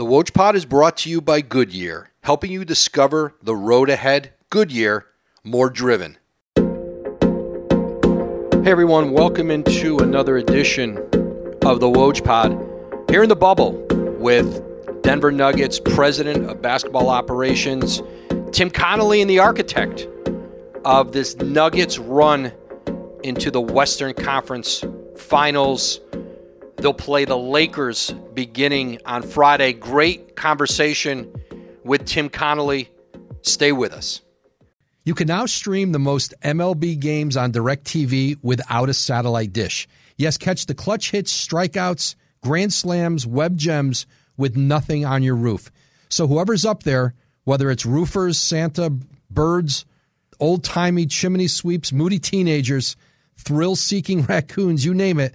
The Woj Pod is brought to you by Goodyear, helping you discover the road ahead. Goodyear, more driven. Hey everyone, welcome into another edition of the Woj Pod here in the bubble with Denver Nuggets president of basketball operations, Tim Connelly, and the architect of this Nuggets run into the Western Conference Finals. They'll play the Lakers beginning on Friday. Great conversation with Tim Connelly. Stay with us. You can now stream the most MLB games on DirecTV without a satellite dish. Yes, catch the clutch hits, strikeouts, grand slams, web gems with nothing on your roof. So whoever's up there, whether it's roofers, Santa, birds, old timey chimney sweeps, moody teenagers, thrill seeking raccoons, you name it,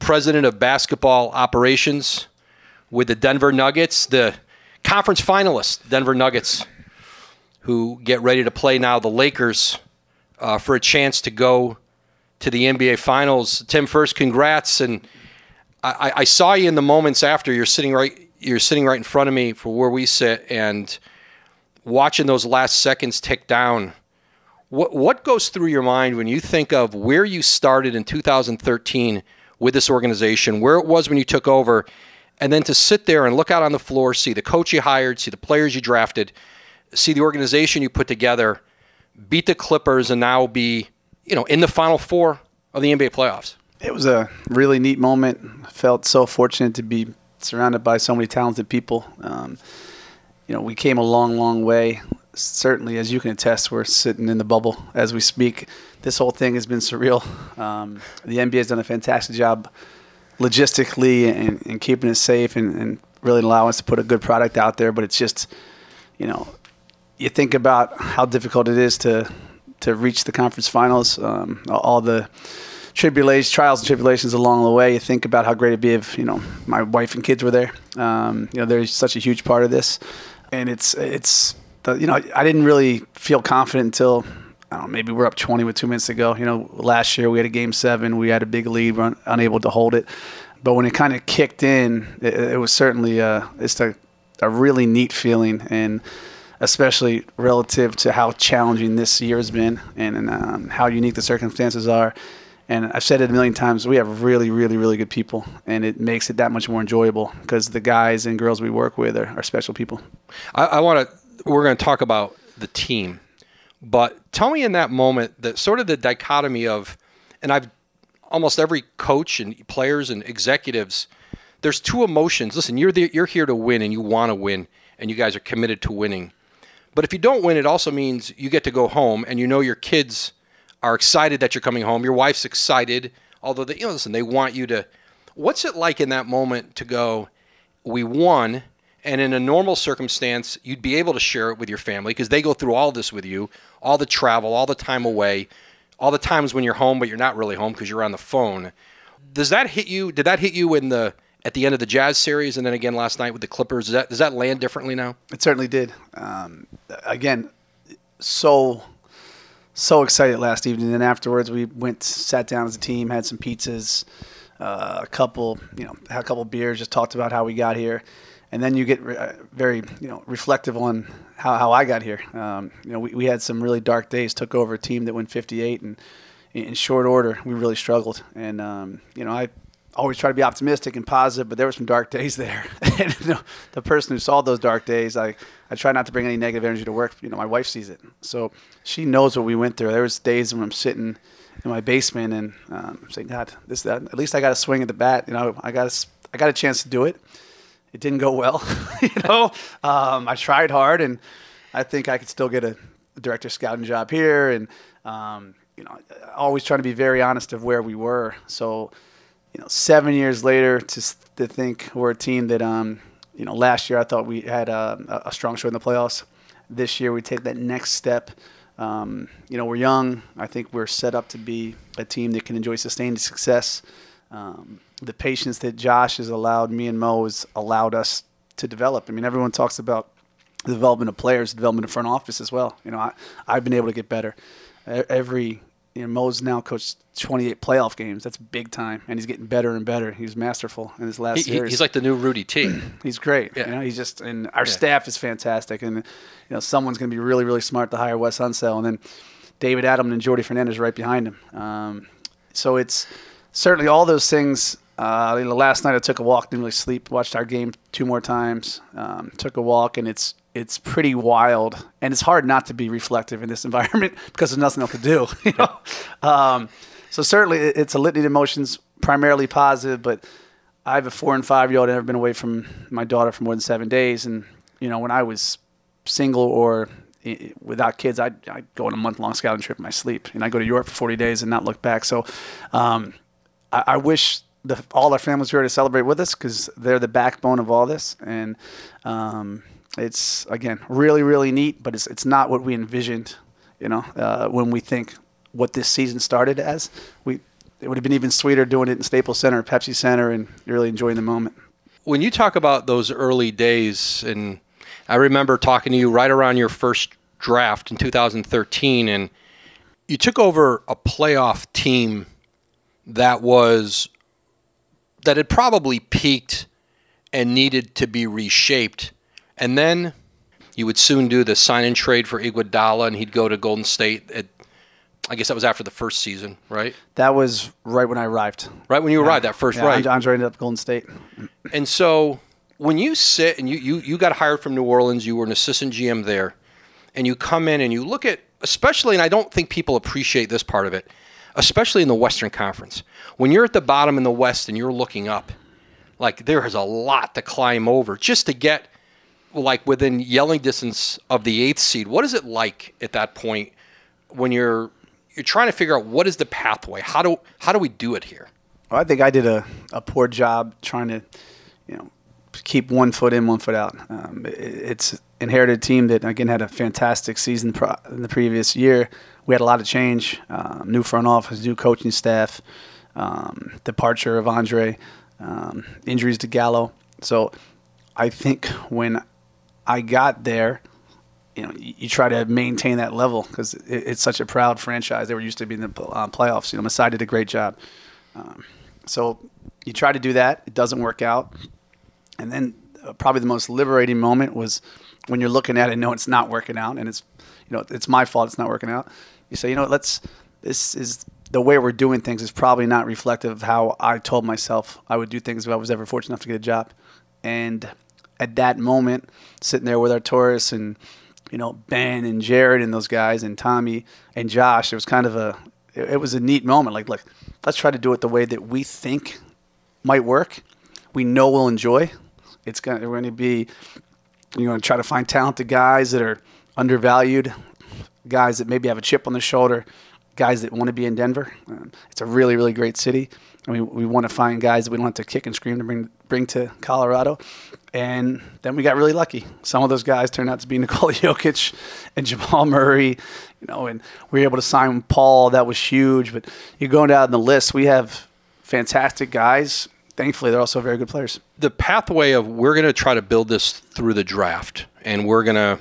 president of basketball operations with the Denver Nuggets, the conference finalists, Denver Nuggets, who get ready to play now the Lakers uh, for a chance to go to the NBA Finals. Tim, first, congrats, and I, I, saw you in the moments after. You're sitting right, you're sitting right in front of me for where we sit, and watching those last seconds tick down. What what goes through your mind when you think of where you started in 2013 with this organization, where it was when you took over, and then to sit there and look out on the floor, see the coach you hired, see the players you drafted, see the organization you put together beat the Clippers and now be, you know, in the final four of the NBA playoffs? It was a really neat moment. Felt so fortunate to be surrounded by so many talented people. Um, you know, we came a long, long way. Certainly, as you can attest, we're sitting in the bubble as we speak. This whole thing has been surreal. Um, the NBA has done a fantastic job logistically and, and keeping it safe and, and really allowing us to put a good product out there. But it's just, you know, you think about how difficult it is to to reach the conference finals, um, all the tribulations, trials and tribulations along the way. You think about how great it'd be if you know my wife and kids were there. Um, you know, they're such a huge part of this, and it's it's the, you know I didn't really feel confident until. I don't know, maybe we're up 20 with two minutes to go. You know, last year we had a game seven. We had a big lead, we're unable to hold it. But when it kind of kicked in, it, it was certainly uh, it's a, a really neat feeling. And especially relative to how challenging this year has been and, and um, how unique the circumstances are. And I've said it a million times, we have really, really, really good people, and it makes it that much more enjoyable because the guys and girls we work with are, are special people. I, I want to, we're going to talk about the team, but tell me in that moment that sort of the dichotomy of, and I've almost every coach and players and executives, there's two emotions. Listen, you're the, you're here to win and you want to win, and you guys are committed to winning. But if you don't win, it also means you get to go home and you know your kids are excited that you're coming home. Your wife's excited, although they, you know, listen, they want you to. What's it like in that moment to go, we won, and in a normal circumstance, you'd be able to share it with your family because they go through all this with you, all the travel, all the time away, all the times when you're home but you're not really home because you're on the phone. Does that hit you? Did that hit you in the at the end of the Jazz series, and then again last night with the Clippers. Does that does that land differently now? It certainly did. Um, again, so so excited last evening, and afterwards we went, sat down as a team, had some pizzas, uh, a couple, you know, had a couple beers, just talked about how we got here, and then you get re- uh, very, you know, reflective on how, how I got here. Um, you know, we, we had some really dark days. Took over a team that went 58 and in short order, we really struggled. And um, you know, I always try to be optimistic and positive, but there were some dark days there. and you know, the person who saw those dark days, I, I try not to bring any negative energy to work. You know, my wife sees it, so she knows what we went through. There was days when I'm sitting in my basement and um, saying, God, this that. At least I got a swing at the bat. You know, I got a, I got a chance to do it. It didn't go well. you know, um, I tried hard, and I think I could still get a, director scouting job here. And um, you know, always trying to be very honest of where we were. So you know, seven years later to to think we're a team that um, you know, last year I thought we had a, a strong show in the playoffs. This year we take that next step. Um, you know, we're young. I think we're set up to be a team that can enjoy sustained success. Um, the patience that Josh has allowed me and Mo has allowed us to develop. I mean, everyone talks about the development of players, the development of front office as well. You know, I, I've been able to get better. Every you know, Mo's now coached 28 playoff games. That's big time, and he's getting better and better. He's masterful in his last he, years. He's like the new Rudy T. he's great. Yeah. You know, he's just and our yeah. staff is fantastic, and you know, someone's going to be really, really smart to hire Wes Unseld, and then David Adam and Jordi Fernandez right behind him. Um, so it's certainly all those things. Uh, you know, last night I took a walk, didn't really sleep. Watched our game two more times. Um, took a walk, and it's it's pretty wild, and it's hard not to be reflective in this environment because there's nothing else to do. You know, um, so certainly it's a litany of emotions, primarily positive. But I have a four and five year old. I've never been away from my daughter for more than seven days, and you know, when I was single or without kids, I'd, I'd go on a month long scouting trip in my sleep, and I'd go to Europe for 40 days and not look back. So, um, I, I, wish the, all our families were here to celebrate with us because they're the backbone of all this, and um, it's again really really neat, but it's it's not what we envisioned. You know, uh, when we think what this season started as, we it would have been even sweeter doing it in Staples Center, or Pepsi Center, and really enjoying the moment. When you talk about those early days, and I remember talking to you right around your first draft in 2013, and you took over a playoff team that was that had probably peaked and needed to be reshaped and then you would soon do the sign and trade for Iguodala, and he'd go to Golden State. At, I guess that was after the first season, right? That was right when I arrived. Right when you arrived, that first yeah, right. Andre ended up Golden State. And so when you sit and you, you, you got hired from New Orleans, you were an assistant GM there, and you come in and you look at, especially, and I don't think people appreciate this part of it, especially in the Western Conference. When you're at the bottom in the West and you're looking up, like there is a lot to climb over just to get – like within yelling distance of the eighth seed. What is it like at that point when you're you're trying to figure out what is the pathway? How do how do we do it here? Well, I think I did a, a poor job trying to, you know, keep one foot in, one foot out. Um, it, it's inherited team that again had a fantastic season pro- in the previous year. We had a lot of change, um, new front office, new coaching staff, um, departure of Andre, um, injuries to Gallo. So I think when I got there, you know, you, you try to maintain that level because it, it's such a proud franchise. They were used to being in the uh, playoffs. You know, Masai did a great job. Um, so you try to do that. It doesn't work out. And then uh, probably the most liberating moment was when you're looking at it know it's not working out and it's, you know, it's my fault it's not working out. You say, you know, let's, this is the way we're doing things is probably not reflective of how I told myself I would do things if I was ever fortunate enough to get a job. And at that moment, sitting there with Arturas and you know Ben and Jared and those guys and Tommy and Josh, it was kind of a it, was a neat moment. Like, look, let's try to do it the way that we think might work. We know we'll enjoy. It's gonna we're gonna be you know try to find talented guys that are undervalued, guys that maybe have a chip on the shoulder, guys that want to be in Denver. Um, it's a really really great city. We, we want to find guys that we don't have to kick and scream to bring bring to Colorado. And then we got really lucky. Some of those guys turned out to be Nikola Jokic and Jamal Murray, you know, and we were able to sign Paul. That was huge. But you're going down the list, we have fantastic guys. Thankfully, they're also very good players. The pathway of we're going to try to build this through the draft, and we're going to,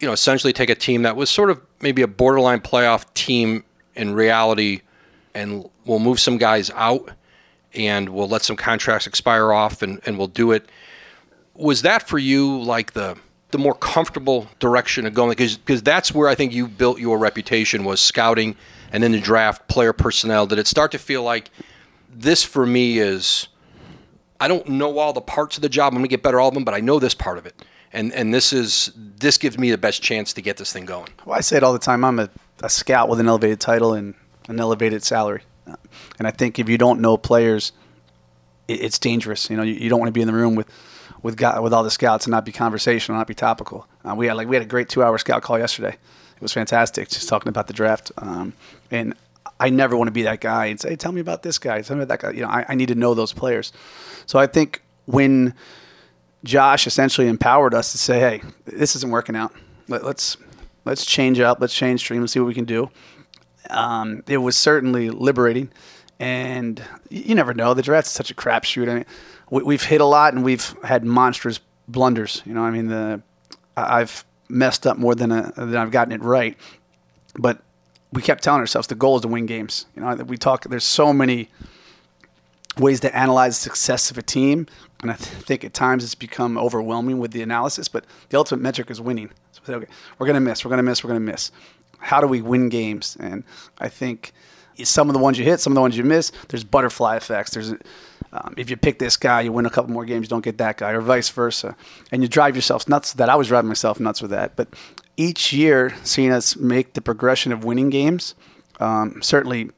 you know, essentially take a team that was sort of maybe a borderline playoff team in reality, and we'll move some guys out, and we'll let some contracts expire off, and, and we'll do it – was that for you like the the more comfortable direction of going? Because because that's where I think you built your reputation was scouting and then the draft player personnel. Did it start to feel like this for me is I don't know all the parts of the job I'm going to get better all of them but I know this part of it and and this is this gives me the best chance to get this thing going well I say it all the time I'm a, a scout with an elevated title and an elevated salary and I think if you don't know players it, it's dangerous you know you, you don't want to be in the room with with with all the scouts and not be conversational, not be topical. Uh, we had like we had a great two hour scout call yesterday. It was fantastic, just talking about the draft. Um, and I never want to be that guy and say, hey, "Tell me about this guy. Tell me about that guy." You know, I, I need to know those players. So I think when Josh essentially empowered us to say, "Hey, this isn't working out. Let, us let's change up. Let's change stream. Let's see what we can do." Um, it was certainly liberating, and you never know. The draft's such a crapshoot. I mean, we, have hit a lot, and we've had monstrous blunders. You know, I mean, the I've messed up more than a, than I've gotten it right, but we kept telling ourselves the goal is to win games. You know, we talk. There's so many ways to analyze success of a team, and I th- think at times it's become overwhelming with the analysis. But the ultimate metric is winning. So okay, we're gonna miss. We're gonna miss. We're gonna miss. How do we win games? And I think some of the ones you hit, some of the ones you miss. There's butterfly effects. There's um, if you pick this guy, you win a couple more games. You don't get that guy, or vice versa. And you drive yourself nuts. That I was driving myself nuts with that. But each year, seeing us make the progression of winning games um, certainly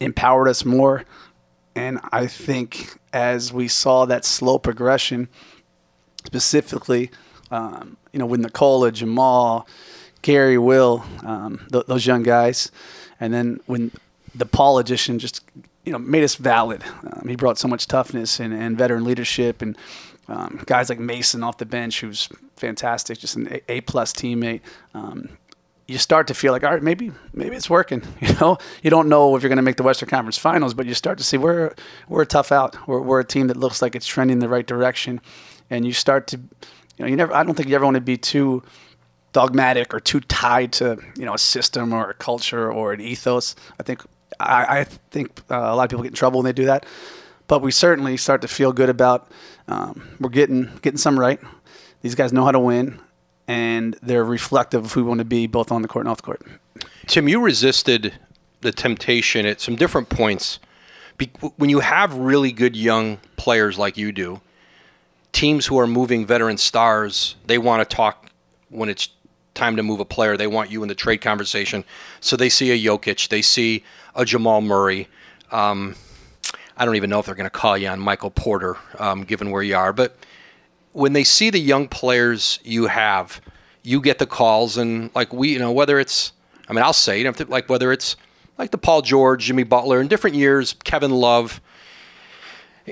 empowered us more. And I think as we saw that slow progression, specifically, um, you know, with Nikola, Jamal, Gary, Will, um, th- those young guys, and then when the Paul edition just, you know, made us valid. Um, he brought so much toughness and, and veteran leadership and um, guys like Mason off the bench, who's fantastic, just an A plus teammate. Um, you start to feel like, all right, maybe maybe it's working. You know, you don't know if you're going to make the Western Conference Finals, but you start to see we're we're a tough out. We're, we're a team that looks like it's trending in the right direction, and you start to, you know, you never. I don't think you ever want to be too dogmatic or too tied to you know a system or a culture or an ethos. I think I, I think uh, a lot of people get in trouble when they do that, but we certainly start to feel good about um, we're getting getting some right. These guys know how to win, and they're reflective of who we want to be, both on the court and off the court. Tim, you resisted the temptation at some different points. When you have really good young players like you do, teams who are moving veteran stars, they want to talk when it's time to move a player. They want you in the trade conversation. So they see a Jokic, they see a Jamal Murray. Um, I don't even know if they're going to call you on Michael Porter, um, given where you are. But when they see the young players you have, you get the calls, and like we, you know, whether it's, I mean, I'll say, you know, like whether it's like the Paul George, Jimmy Butler, in different years, Kevin Love,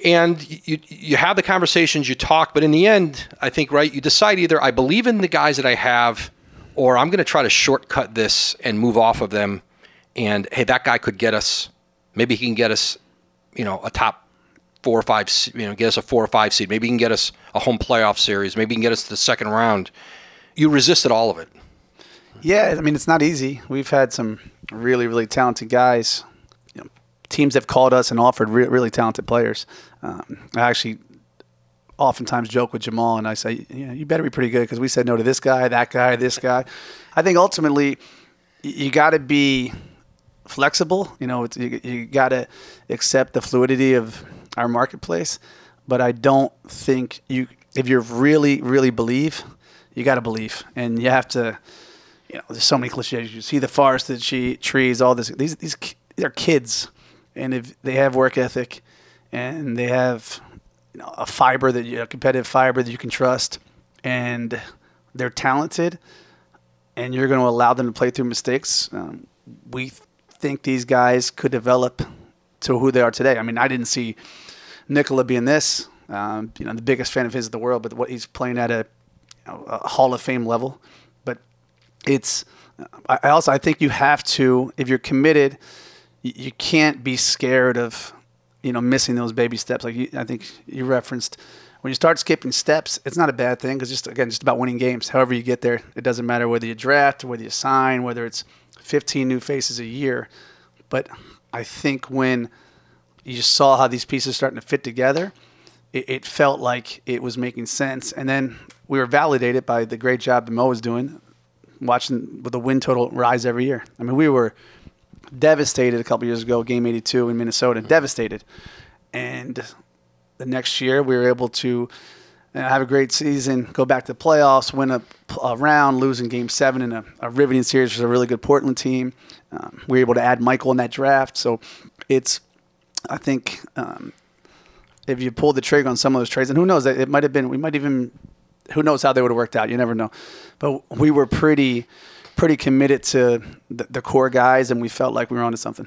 and you you have the conversations, you talk, but in the end, I think right, you decide either I believe in the guys that I have, or I'm going to try to shortcut this and move off of them, and hey, that guy could get us, maybe he can get us you know, a top four or five, you know, get us a four or five seed. Maybe you can get us a home playoff series. Maybe you can get us to the second round. You resisted all of it. Yeah, I mean, it's not easy. We've had some really, really talented guys. You know, teams have called us and offered re- really talented players. Um, I actually oftentimes joke with Jamal and I say, you better be pretty good because we said no to this guy, that guy, this guy. I think ultimately you got to be flexible. You know, you, you got to accept the fluidity of our marketplace. But I don't think you, if you really, really believe, you got to believe, and you have to. You know, there's so many cliches. You see the forest, the trees, all this. These these they're kids, and if they have work ethic, and they have you know, a fiber that you, a competitive fiber that you can trust, and they're talented, and you're going to allow them to play through mistakes. Um, we think these guys could develop to who they are today. I mean, I didn't see Nikola being this. Um, you know, the biggest fan of his in the world, but what he's playing at a, you know, a Hall of Fame level. But it's I also I think you have to if you're committed, you, you can't be scared of you know missing those baby steps. Like you, I think you referenced when you start skipping steps, it's not a bad thing because just again just about winning games. However you get there, it doesn't matter whether you draft, whether you sign, whether it's 15 new faces a year. But I think when you saw how these pieces starting to fit together, it, it, felt like it was making sense. And then we were validated by the great job that Mo was doing, watching with the win total rise every year. I mean, we were devastated a couple years ago, game 82 in Minnesota, devastated. And the next year, we were able to and have a great season, go back to the playoffs, win a, a round, losing game seven in a, a, riveting series with a really good Portland team. Um, we were able to add Michael in that draft. So it's, I think, um, if you pull the trigger on some of those trades, and who knows, it might have been, we might even, who knows how they would have worked out. You never know. But we were pretty, pretty committed to the, the core guys, and we felt like we were onto something.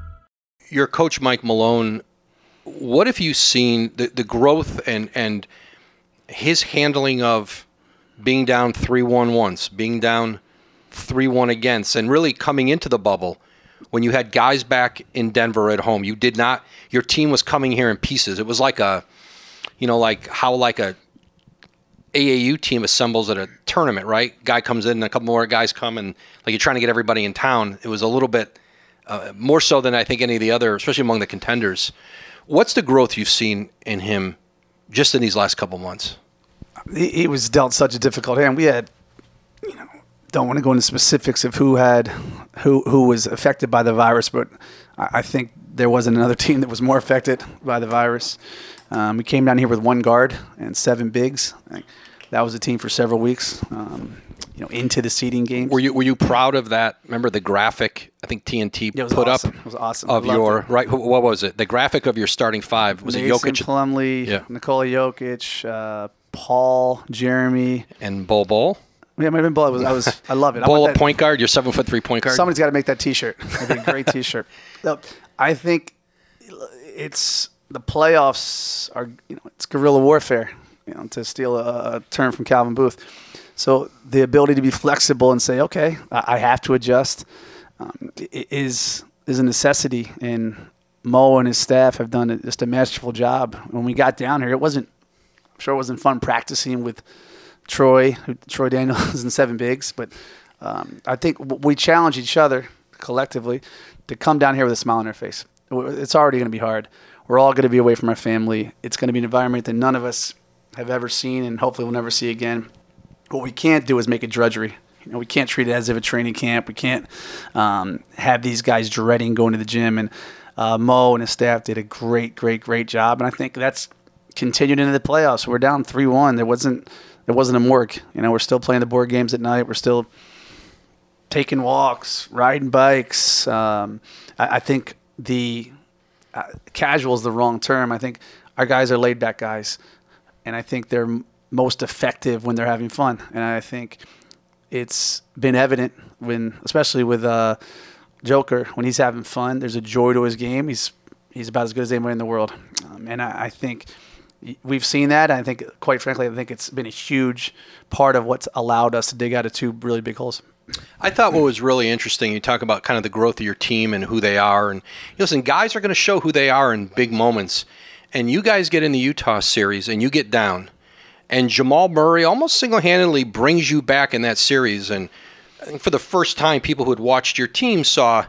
Your coach Mike Malone, what have you seen the, the growth and and his handling of being down three one once, being down three one against, and really coming into the bubble when you had guys back in Denver at home. You did not your team was coming here in pieces. It was like a you know, like how like a AAU team assembles at a tournament, right? Guy comes in, and a couple more guys come, and like you're trying to get everybody in town. It was a little bit uh, more so than I think any of the other, especially among the contenders. What's the growth you've seen in him just in these last couple months? he, he was dealt such a difficult hand. We had, you know, don't want to go into specifics of who had, who who was affected by the virus, but I, I think there wasn't another team that was more affected by the virus. Um, we came down here with one guard and seven bigs. That was a team for several weeks. Um, you know, into the seeding games. Were you were you proud of that? Remember the graphic? I think TNT Yeah, it put awesome. up It was awesome. Of your it. right. What was it? The graphic of your starting five was it Mason Jokic Plumlee, Yeah. Nikola Jokic, uh, Paul, Jeremy. and Bol Bol? Yeah, it might have been Bol. I was, I was, I love it. I Bol a that- point guard. Your seven foot three point guard. Somebody's got to make that T-shirt. It'd be a great T-shirt. No, I think it's the playoffs are you know it's guerrilla warfare. You know, to steal a, a term from Calvin Booth. So the ability to be flexible and say, okay, I, have to adjust, um, is is a necessity. And Mo and his staff have done just a masterful job. When we got down here, it wasn't I'm sure it wasn't fun practicing with Troy, Troy Daniels and Seven Bigs, but um, I think we challenge each other collectively to come down here with a smile on our face. It's already going to be hard. We're all going to be away from our family. It's going to be an environment that none of us have ever seen, and hopefully we'll never see again. What we can't do is make it drudgery. You know, we can't treat it as if a training camp. We can't um, have these guys dreading going to the gym. And uh, Mo and his staff did a great, great, great job. And I think that's continued into the playoffs. We're down three one. There wasn't there wasn't a morgue. You know, we're still playing the board games at night. We're still taking walks, riding bikes. Um, I, I think the uh, casual is the wrong term. I think our guys are laid back guys, and I think they're most effective when they're having fun. And I think it's been evident when, especially with uh, Joker, when he's having fun. There's a joy to his game. He's he's about as good as anybody in the world, um, and I, I think we've seen that. I think, quite frankly, I think it's been a huge part of what's allowed us to dig out of two really big holes. I thought what was really interesting, you talk about kind of the growth of your team and who they are. And you listen, guys are going to show who they are in big moments. And you guys get in the Utah series and you get down. And Jamal Murray almost single handedly brings you back in that series. And I think for the first time, people who had watched your team saw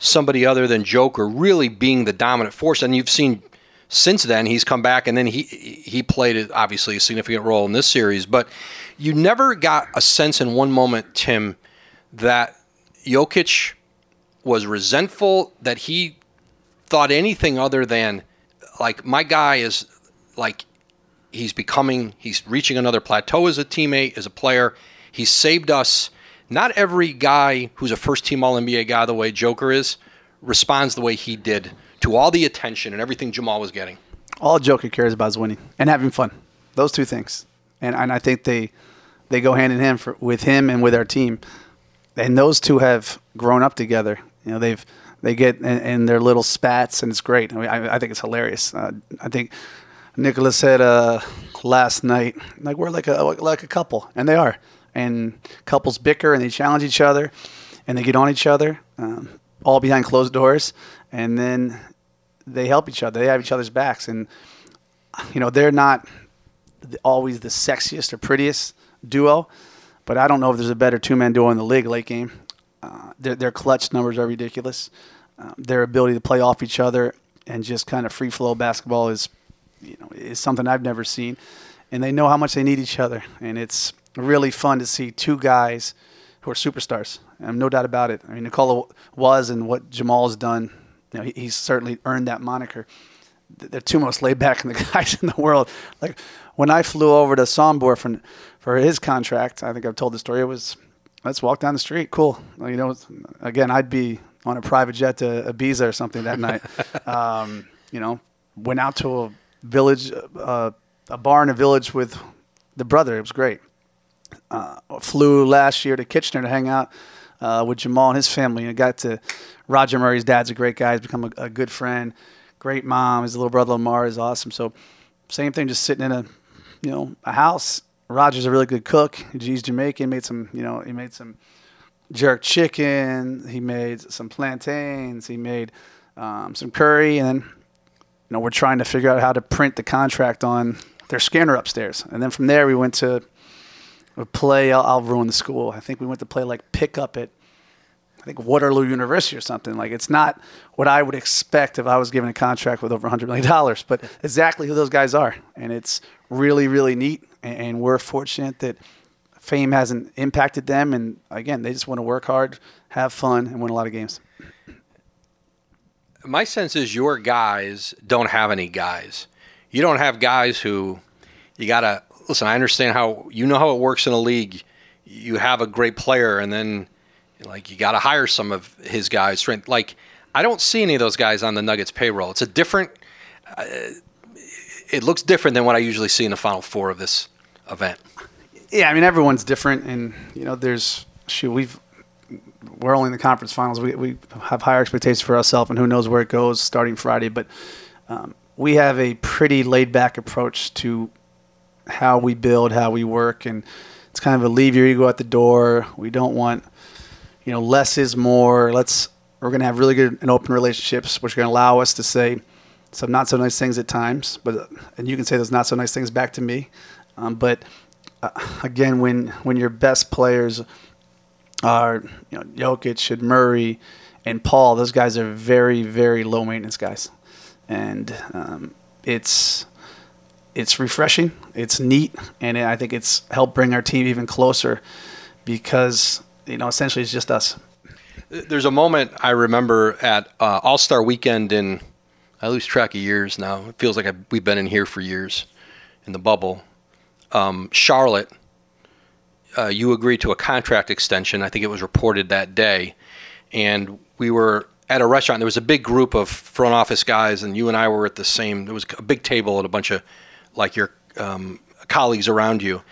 somebody other than Joker really being the dominant force. And you've seen since then he's come back and then he he played obviously a significant role in this series. But you never got a sense in one moment, Tim, that Jokic was resentful, that he thought anything other than like my guy is like he's becoming he's reaching another plateau as a teammate, as a player. He's saved us. Not every guy who's a first team all NBA guy the way Joker is responds the way he did to all the attention and everything Jamal was getting. all Joker cares about is winning and having fun. Those two things, and and I think they they go hand in hand for, with him and with our team. And those two have grown up together. You know, they've they get in, in their little spats, and it's great. I mean, I, I think it's hilarious. Uh, I think Nicholas said uh, last night, like we're like a like a couple, and they are. And couples bicker and they challenge each other, and they get on each other, um, all behind closed doors, and then they help each other. They have each other's backs, and you know they're not always the sexiest or prettiest duo, but I don't know if there's a better two-man duo in the league late game. Uh, their, their clutch numbers are ridiculous. Um, their ability to play off each other and just kind of free flow basketball is, you know, is something I've never seen. And they know how much they need each other, and it's really fun to see two guys who are superstars. Um, no doubt about it. I mean, Nikola was, and what Jamal has done you know, he, he's certainly earned that moniker. They're two most laid back in the guys in the world. Like when I flew over to Sombor for for his contract, I think I've told the story. It was let's walk down the street, cool. You know, again, I'd be on a private jet to Ibiza or something that night. Um, you know, went out to a village, uh, a bar in a village with the brother. It was great. Uh, flew last year to Kitchener to hang out uh, with Jamal and his family, and got to Roger Murray's dad's a great guy. He's become a, a good friend, great mom. His little brother Lamar is awesome. So, same thing, just sitting in a, you know, a house. Roger's a really good cook. He's Jamaican. Made some, you know, he made some jerk chicken. He made some plantains. He made um, some curry, and then know we're trying to figure out how to print the contract on their scanner upstairs. And then from there we went to a play. I'll, I'll ruin the school. I think we went to play like pickup at I think Waterloo University or something. Like it's not what I would expect if I was given a contract with over $100 million, but exactly who those guys are. And it's really, really neat. And we're fortunate that fame hasn't impacted them. And again, they just want to work hard, have fun, and win a lot of games. My sense is your guys don't have any guys. You don't have guys who you got to listen. I understand how you know how it works in a league. You have a great player, and then like you got to hire some of his guys. Like I don't see any of those guys on the Nuggets payroll. It's a different. Uh, it looks different than what I usually see in the Final Four of this event. Yeah, I mean everyone's different, and you know there's shoot we've we're only in the conference finals. We we have higher expectations for ourselves, and who knows where it goes starting Friday. But um, we have a pretty laid back approach to how we build, how we work, and it's kind of a leave your ego at the door. We don't want you know, less is more. Let's we're going to have really good and open relationships, which are going to allow us to say some not so nice things at times, but and you can say those not so nice things back to me. Um, but uh, again, when when your best players are you know Jokic and Murray and Paul, those guys are very very low maintenance guys, and um, it's it's refreshing, it's neat, and I think it's helped bring our team even closer because you know, essentially it's just us. There's a moment I remember at uh, All Star Weekend in, I lose track of years now. It feels like I've, we've been in here for years in the bubble. Um, Charlotte, uh, you agreed to a contract extension. I think it was reported that day. And we were at a restaurant. There was a big group of front office guys, and you and I were at the same. There was a big table and a bunch of like your um, colleagues around you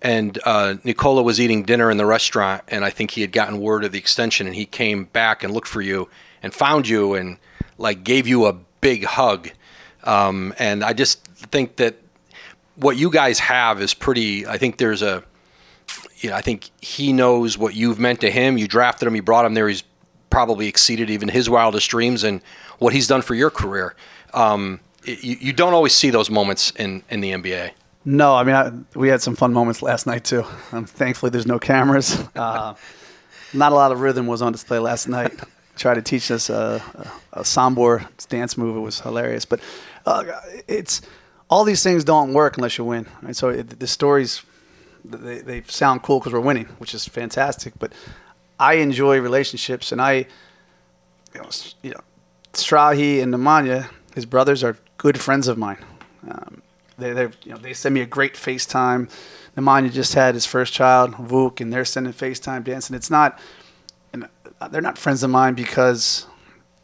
and uh, Nikola was eating dinner in the restaurant, and I think he had gotten word of the extension, and he came back and looked for you and found you and like gave you a big hug. Um, and I just think that what you guys have is pretty. I think there's a, you know, I think he knows what you've meant to him. You drafted him, you brought him there. He's probably exceeded even his wildest dreams and what he's done for your career. Um, you, you don't always see those moments in, in the NBA. No, I mean I, we had some fun moments last night too. Um, thankfully, there's no cameras. Uh, not a lot of rhythm was on display last night. Tried to teach us a, a, a Sombor dance move. It was hilarious, but uh, it's all these things don't work unless you win. Right? So it, the stories they, they sound cool because we're winning, which is fantastic. But I enjoy relationships, and I, you know, you know Strahi and Nemanja, his brothers, are good friends of mine. Um, they they you know they send me a great FaceTime. Nemanja just had his first child, Vuk, and they're sending FaceTime dancing. It's not, and they're not friends of mine because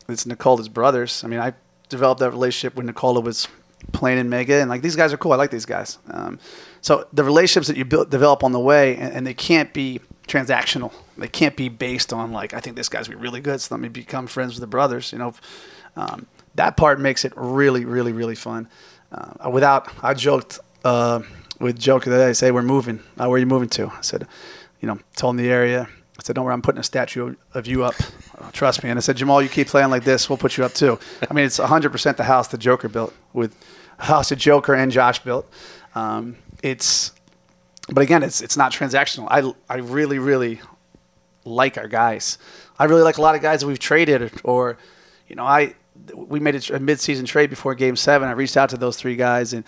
it's Nikola's brothers. I mean, I developed that relationship when Nikola was playing in Mega, and like these guys are cool. I like these guys. Um, so the relationships that you build, develop on the way, and, and, they can't be transactional. They can't be based on like I think this guy's be really good, so let me become friends with the brothers. You know, um, that part makes it really, really, really fun uh, without, I joked uh, with Joker that I say, we're moving. Uh, where are you moving to? I said, you know, told him the area. I said, don't worry, I'm putting a statue of you up. Uh, trust me. And I said, Jamal, you keep playing like this, we'll put you up too. I mean, it's 100% the house the Joker built with house the Joker and Josh built. Um, it's, but again, it's it's not transactional. I I really really like our guys. I really like a lot of guys that we've traded or, or you know, I we made a, a mid-season trade before Game Seven. I reached out to those three guys and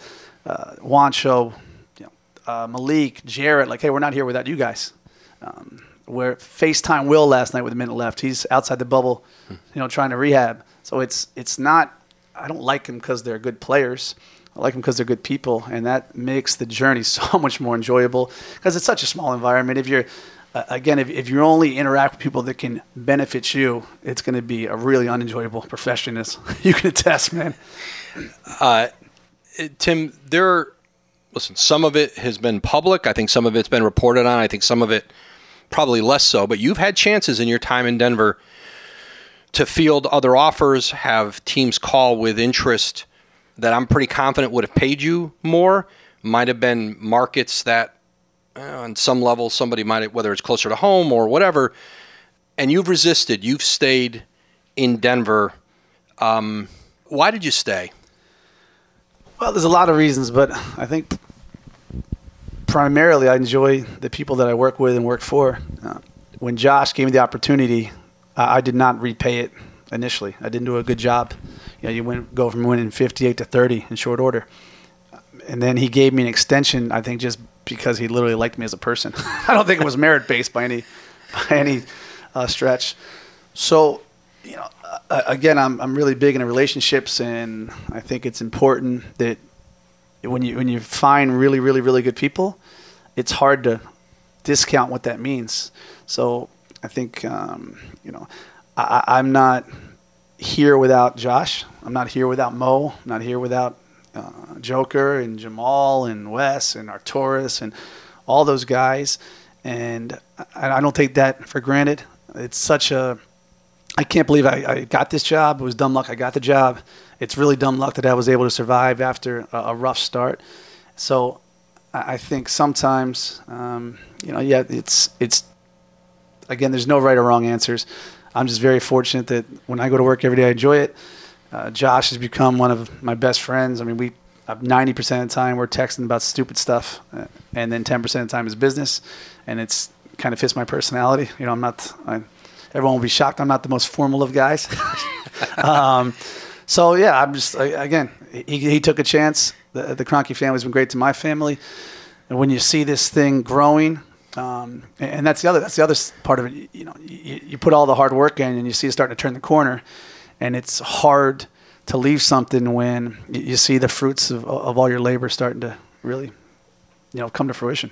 uh, Juancho, you know, uh, Malik, Jarred. Like, hey, we're not here without you guys. Um, where FaceTime Will last night with a minute left. He's outside the bubble, you know, trying to rehab. So it's it's not. I don't like them because they're good players. I like them because they're good people, and that makes the journey so much more enjoyable. Because it's such a small environment. If you're uh, again, if, if you only interact with people that can benefit you, it's going to be a really unenjoyable profession. As you can attest, man. Uh, Tim, there. Listen, some of it has been public. I think some of it's been reported on. I think some of it probably less so. But you've had chances in your time in Denver to field other offers, have teams call with interest that I'm pretty confident would have paid you more. Might have been markets that, uh, on some level, somebody might have, whether it's closer to home or whatever. And you've resisted. You've stayed in Denver. Um, why did you stay? Well, there's a lot of reasons, but I think primarily I enjoy the people that I work with and work for. Uh, when Josh gave me the opportunity, I I did not repay it initially. I didn't do a good job. You know, you go from winning 58 to 30 in short order. And then he gave me an extension, I think just because he literally liked me as a person. I don't think it was merit based by any, by any uh, stretch. So, you know, uh, again, I'm, I'm really big into relationships, and I think it's important that when you when you find really really really good people, it's hard to discount what that means. So I think um, you know I, I'm not here without Josh. I'm not here without Mo. I'm not here without uh, Joker and Jamal and Wes and Arturas and all those guys. And I, I don't take that for granted. It's such a I can't believe I, I got this job. It was dumb luck. I got the job. It's really dumb luck that I was able to survive after a, a rough start. So I, I think sometimes, um, you know, yeah, it's it's again, there's no right or wrong answers. I'm just very fortunate that when I go to work every day, I enjoy it. Uh, Josh has become one of my best friends. I mean, we uh, 90% of the time we're texting about stupid stuff, uh, and then 10% of the time is business, and it's kind of fits my personality. You know, I'm not. I, everyone will be shocked. I'm not the most formal of guys. um, so yeah, I'm just I, again. He, he took a chance. The, the family's been great to my family, and when you see this thing growing, um, and, that's the other that's the other part of it. You know, you, you put all the hard work in, and you see it starting to turn the corner, and it's hard to leave something when you see the fruits of, of all your labor starting to really, you know, come to fruition.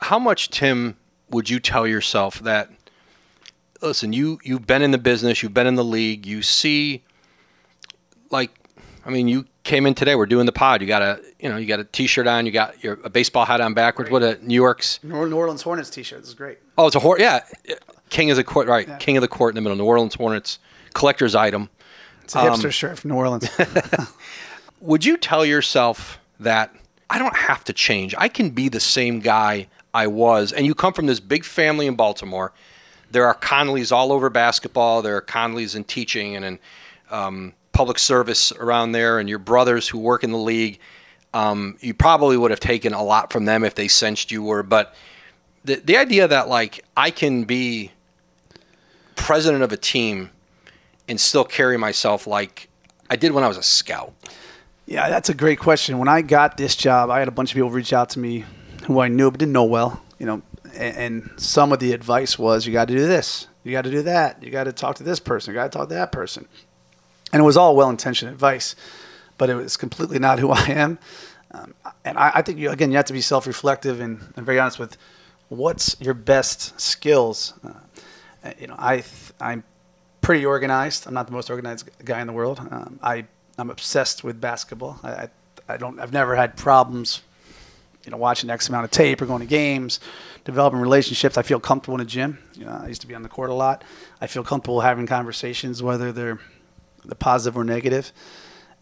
how much tim would you tell yourself that listen you you've been in the business you've been in the league you see like i mean you came in today we're doing the pod you got a you know you got a t-shirt on you got your a baseball hat on backwards what a new york's New Orleans Hornets T-shirt this is great. oh it's a horse yeah king of the court right king of the court in the middle new orleans hornets collector's item It's a hipster shirt from New Orleans. would you tell yourself that I don't have to change? I can be the same guy I was. And you come from this big family in Baltimore. There are Connellys all over basketball. There are Connellys in teaching and in um, public service around there, and your brothers who work in the league. Um, you probably would have taken a lot from them if they sensed you were. But the the idea that like I can be president of a team and still carry myself like I did when I was a scout. Yeah, that's a great question. When I got this job, I had a bunch of people reach out to me who I knew but didn't know well, you know, and, and some of the advice was you got to do this, you got to do that, you got to talk to this person, you got to talk to that person. And it was all well intentioned advice, but it was completely not who I am. Um, and I, I think, you, again, you have to be self reflective and, and very honest with what's your best skills. Uh, you know, I, I'm pretty organized. I'm not the most organized guy in the world. Um, I I'm obsessed with basketball. I, I I don't I've never had problems, you know, watching X amount of tape or going to games, developing relationships. I feel comfortable in a gym. You know, I used to be on the court a lot. I feel comfortable having conversations, whether they're the positive or negative.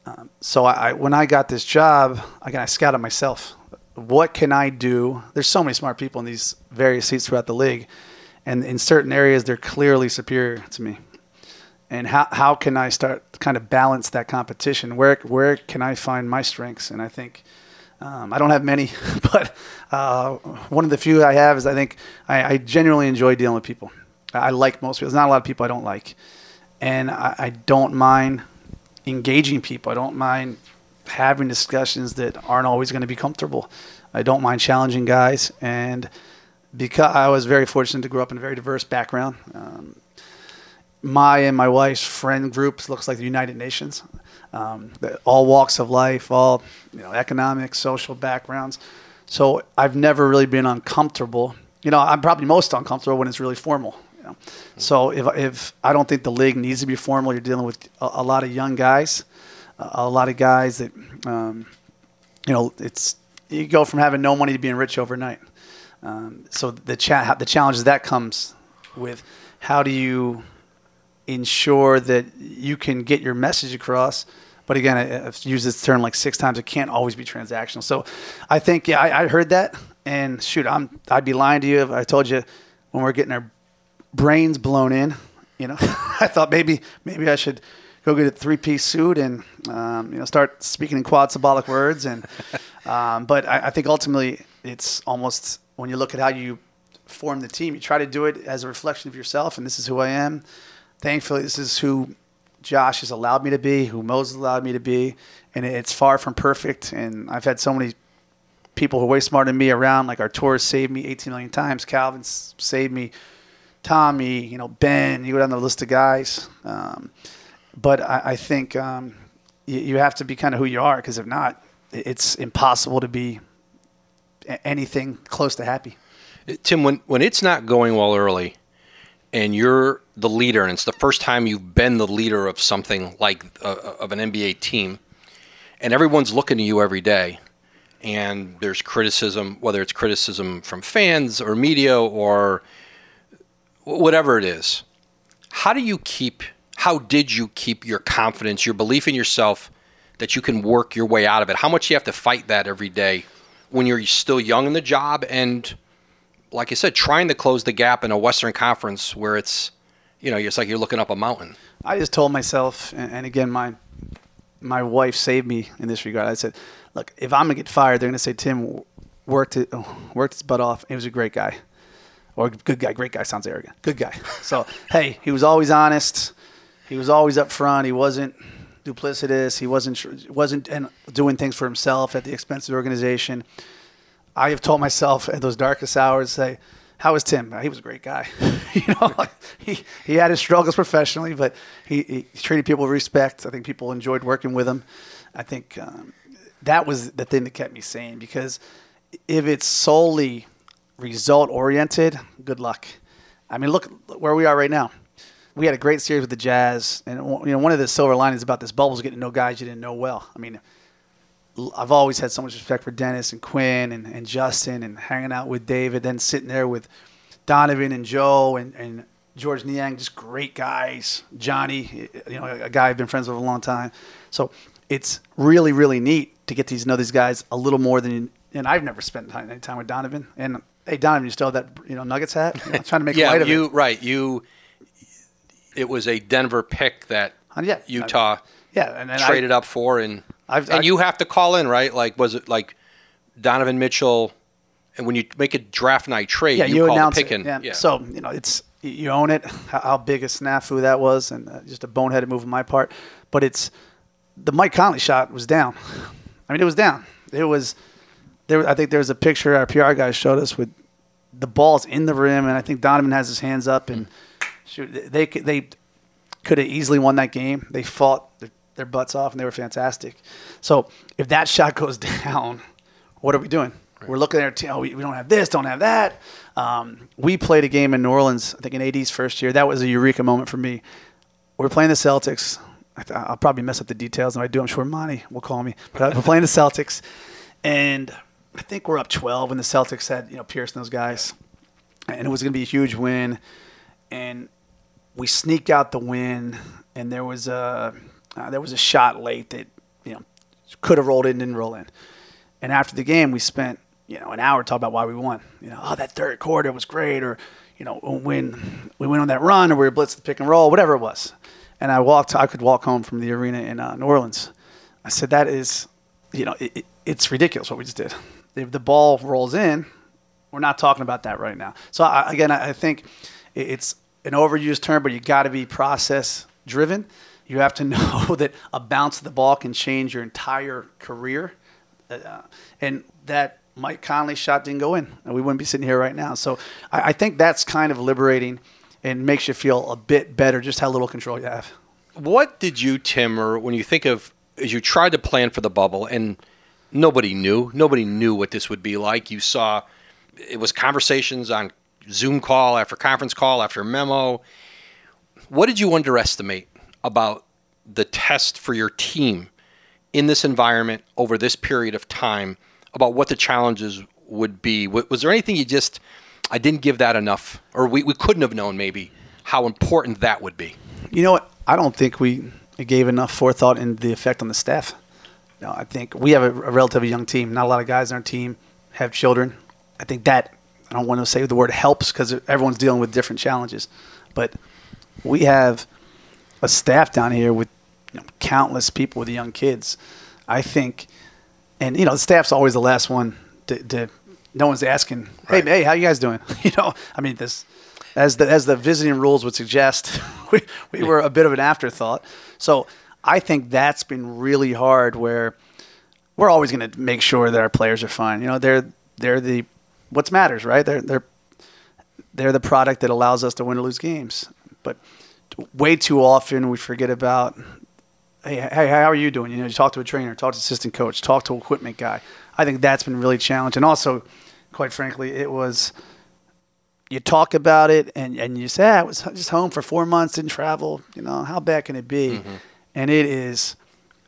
Um, so I, when I got this job, again I scouted myself. What can I do? There's so many smart people in these various seats throughout the league, and in certain areas they're clearly superior to me and how, how can I start kind of balance that competition? Where where can I find my strengths? And I think um, I don't have many, but uh, one of the few I have is I think I, I genuinely enjoy dealing with people. I like most people. There's not a lot of people I don't like, and I, I don't mind engaging people. I don't mind having discussions that aren't always going to be comfortable. I don't mind challenging guys, and because I was very fortunate to grow up in a very diverse background. Um, my and my wife's friend group looks like the United Nations. Um, all walks of life, all you know, economic, social backgrounds. So I've never really been uncomfortable. You know, I'm probably most uncomfortable when it's really formal. You know? So if, if I don't think the league needs to be formal, you're dealing with a, a lot of young guys, a, a lot of guys that, um, you know, it's you go from having no money to being rich overnight. Um, so the cha- the challenge that comes with how do you ensure that you can get your message across. But again, I, have used this term like six times. It can't always be transactional. So I think, yeah, I, I heard that. And shoot, I'm, I'd be lying to you if I told you when we're getting our brains blown in, you know, I thought maybe, maybe I should go get a three piece suit and, um, you know, start speaking in quad symbolic words. And, um, but I, I think ultimately it's almost when you look at how you form the team, you try to do it as a reflection of yourself. And this is who I am thankfully, this is who Josh has allowed me to be, who Moses allowed me to be, and it's far from perfect. And I've had so many people who are way smarter than me around. Like Artur saved me 18 million times. Calvin saved me. Tommy, you know, Ben. You go down the list of guys. Um, but I, I think um, you, you, have to be kind of who you are, because if not, it's impossible to be anything close to happy. Tim, when when it's not going well early, and you're the leader, and it's the first time you've been the leader of something like uh, of an NBA team, and everyone's looking to you every day, and there's criticism, whether it's criticism from fans or media or whatever it is. How do you keep? How did you keep your confidence, your belief in yourself, that you can work your way out of it? How much you have to fight that every day when you're still young in the job and like I said, trying to close the gap in a Western Conference where it's, you know, it's like you're looking up a mountain. I just told myself, and again, my my wife saved me in this regard. I said, look, if I'm gonna get fired, they're gonna say Tim worked it, worked his butt off. He was a great guy, or good guy. Great guy sounds arrogant. Good guy. So hey, he was always honest. He was always up front. He wasn't duplicitous. He wasn't wasn't and doing things for himself at the expense of the organization. I have told myself at those darkest hours, say, how was Tim? He was a great guy. you know, like he, he had his struggles professionally, but he, he, treated people with respect. I think people enjoyed working with him. I think um, that was the thing that kept me sane because if it's solely result oriented, good luck. I mean, look where we are right now. We had a great series with the Jazz, and you know one of the silver linings about this bubble is getting to know guys you didn't know well. I mean, I've always had so much respect for Dennis and Quin and, and Justin and hanging out with David, then sitting there with Donovan and Joe and, and Georges Niang, just great guys. Johnny, you know, a guy I've been friends with a long time. So it's really, really neat to get to know these guys a little more than, and I've never spent any time with Donovan. And hey, Donovan, you still have that, you know, Nuggets hat? Know, trying to make yeah, light of you, it. Right. You, it was a Denver pick that uh, yeah, Utah I, yeah, and, and traded I, up for and – I've, and I've, you have to call in, right? Like, was it like Donovan Mitchell? And when you make a draft night trade, yeah, you, you announce it. Yeah. yeah. So you know, it's you own it. How, how big a snafu that was, and uh, just a boneheaded move on my part. But it's the Mike Conley shot was down. I mean, it was down. It was there. I think there was a picture our PR guys showed us with the balls in the rim, and I think Donovan has his hands up, and shoot, they they could have easily won that game. They fought their butts off, and they were fantastic. So if that shot goes down, what are we doing? We're looking at oh, we, we don't have this, don't have that. Um, we played a game in New Orleans, I think in AD's first year. That was a eureka moment for me. We are playing the Celtics. I will probably mess up the details, and I do. I'm sure Monty will call me. But we're playing the Celtics, and I think we're up 12, when the Celtics had you know Pierce and those guys, and it was going to be a huge win. And we sneak out the win, and there was a uh, there was a shot late that you know could have rolled in, didn't roll in. And after the game, we spent you know an hour talking about why we won. You know, oh that third quarter was great, or you know when we went on that run, or we were blitzed the pick and roll, whatever it was. And I walked. I could walk home from the arena in uh, New Orleans. I said that is, you know, it, it, it's ridiculous what we just did. If the ball rolls in, we're not talking about that right now. So I, again, I, think it's an overused term, but you got to be process driven. You have to know that a bounce of the ball can change your entire career. Uh, and that Mike Conley shot didn't go in, and we wouldn't be sitting here right now. So I, I think that's kind of liberating. and makes you feel a bit better just how little control you have. What did you, Tim, or when you think of as you tried to plan for the bubble and nobody knew, nobody knew what this would be like. You saw it was conversations on Zoom call after conference call after memo. What did you underestimate about the test for your team in this environment over this period of time about what the challenges would be? Was there anything you just, I didn't give that enough, or we, we couldn't have known maybe how important that would be? You know what? I don't think we gave enough forethought in the effect on the staff. No, I think we have a, a relatively young team. Not a lot of guys on our team have children. I think that I don't want to say the word helps because everyone's dealing with different challenges, but we have a staff down here with you know, countless people with young kids. I think, and you know, the staff's always the last one to. to no one's asking, "Hey, right. hey, how you guys doing?" you know, I mean, this as the as the visiting rules would suggest, we we were a bit of an afterthought. So I think that's been really hard. Where we're always going to make sure that our players are fine. You know, they're they're the what matters, right? They're they're they're the product that allows us to win or lose games. But way too often we forget about hey, hey, how are you doing? You know, you talk to a trainer, talk to assistant coach, talk to equipment guy. I think that's been really challenging. Also, quite frankly, it was you talk about it and, and you say, ah, I was just home for four months, didn't travel. You know, how bad can it be? Mm-hmm. And it is,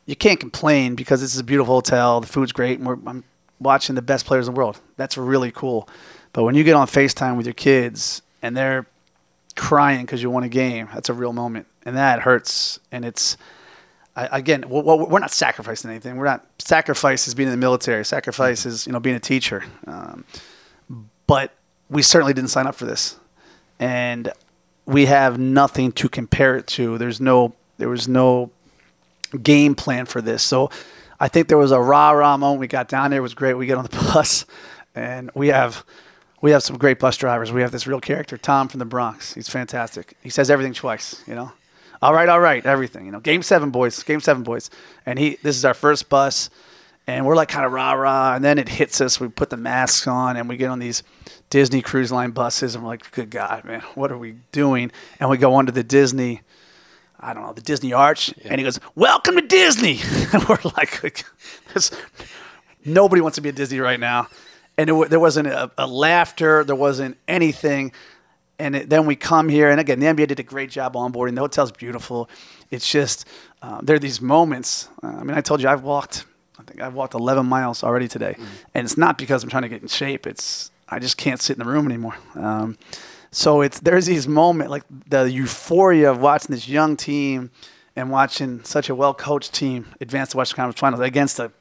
you can't complain because this is a beautiful hotel, the food's great, and we're, I'm watching the best players in the world. That's really cool. But when you get on FaceTime with your kids and they're crying because you won a game, that's a real moment. And that hurts. And it's, I, again, we're not sacrificing anything. We're not, sacrifice is being in the military, sacrifice is, you know, being a teacher. Um, but we certainly didn't sign up for this. And we have nothing to compare it to. There's no, there was no game plan for this. So I think there was a rah rah moment. We got down there, it was great. We get on the bus, and we have we have some great bus drivers. We have this real character, Tom from the Bronx. He's fantastic. He says everything twice, you know. All right, all right, everything, you know. Game seven, boys. Game seven, boys. And he, this is our first bus, and we're like kind of rah rah, and then it hits us. We put the masks on, and we get on these Disney Cruise Line buses, and we're like, good God, man, what are we doing? And we go onto the Disney I don't know, the Disney Arch, yeah. and he goes, "Welcome to Disney," and we're like, nobody wants to be at Disney right now, and it, there wasn't a, a, laughter, there wasn't anything, and it, then we come here, and again, the NBA did a great job onboarding. The hotel's beautiful. It's just uh, there are these moments. Uh, I mean, I told you I've walked. I think I've walked 11 miles already today, mm-hmm. and it's not because I'm trying to get in shape. It's I just can't sit in the room anymore. Um, so it's there's these moments like the euphoria of watching this young team and watching such a well coached team advance to Western Conference Finals against a,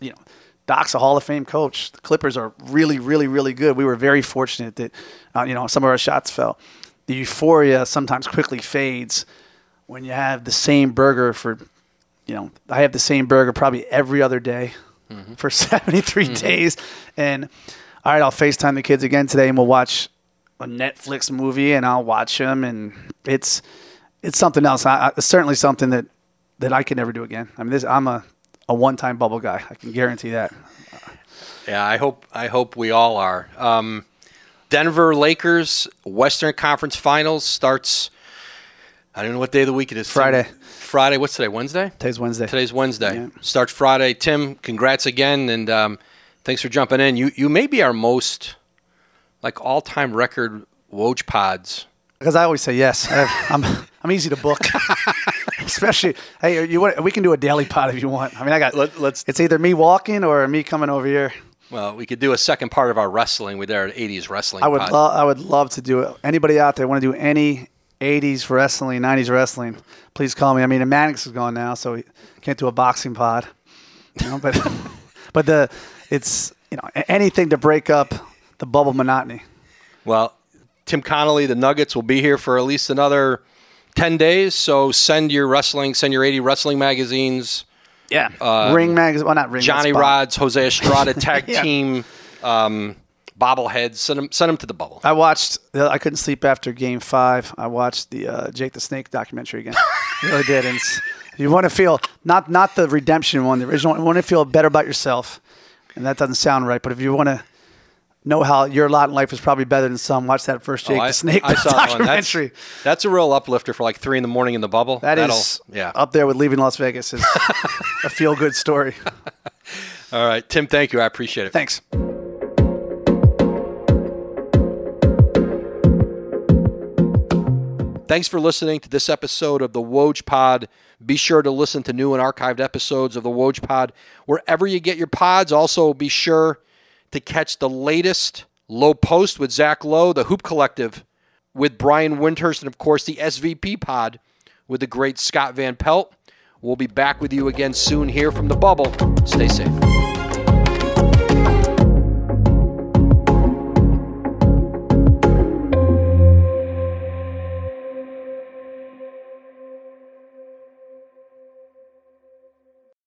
you know, Doc's a Hall of Fame coach. The Clippers are really, really, really good. We were very fortunate that, uh, you know, some of our shots fell. The euphoria sometimes quickly fades when you have the same burger for, you know, I have the same burger probably every other day mm-hmm. for 73 mm-hmm. days. And all right, I'll FaceTime the kids again today and we'll watch a Netflix movie and I'll watch them, and it's it's something else. I, I, certainly something that that I can never do again. I mean, this I'm a a one time bubble guy. I can guarantee that. Yeah, I hope I hope we all are. Um, Denver Lakers Western Conference Finals starts. I don't know what day of the week it is. Friday. Friday. What's today? Wednesday. Today's Wednesday. Today's Wednesday. Yeah. Starts Friday. Tim, congrats again, and um, thanks for jumping in. You you may be our most like all time record Woj pods? Because I always say yes. I am I'm, I'm easy to book, especially. Hey, you want? We can do a daily pod if you want. I mean, I got. Let, us It's either me walking or me coming over here. Well, we could do a second part of our wrestling We with our '80s wrestling. I would. Lo- I would love to do it. Anybody out there want to do any '80s wrestling, '90s wrestling? Please call me. I mean, Mannix is gone now, so we can't do a boxing pod. You know, but but the it's you know anything to break up the bubble monotony. Well, Tim Connelly, the Nuggets will be here for at least another 10 days. So send your wrestling, send your 80 wrestling magazines. Yeah. Um, ring magazine. Well, not ring. Johnny Rodz, Jose Estrada tag yeah. team. Um, bobbleheads. Send them, send them to the bubble. I watched. I couldn't sleep after Game Five. I watched the uh, Jake the Snake documentary again. really did. And you want to feel not not the redemption one, the original. You want to feel better about yourself, and that doesn't sound right. But if you want to know how your lot in life is probably better than some. Watch that first Jake Oh, I, the Snake I saw that. That's, documentary. that's a real uplifter for like three in the morning in the bubble. That That'll- is yeah. up there with leaving Las Vegas is a feel good story. All right, Tim. Thank you. I appreciate it. Thanks. Thanks for listening to this episode of the Woj Pod. Be sure to listen to new and archived episodes of the Woj Pod wherever you get your pods. Also, be sure to catch the latest Low Post with Zach Lowe, the Hoop Collective with Brian Windhorst, and of course the SVP Pod with the great Scott Van Pelt. We'll be back with you again soon here from the bubble. Stay safe.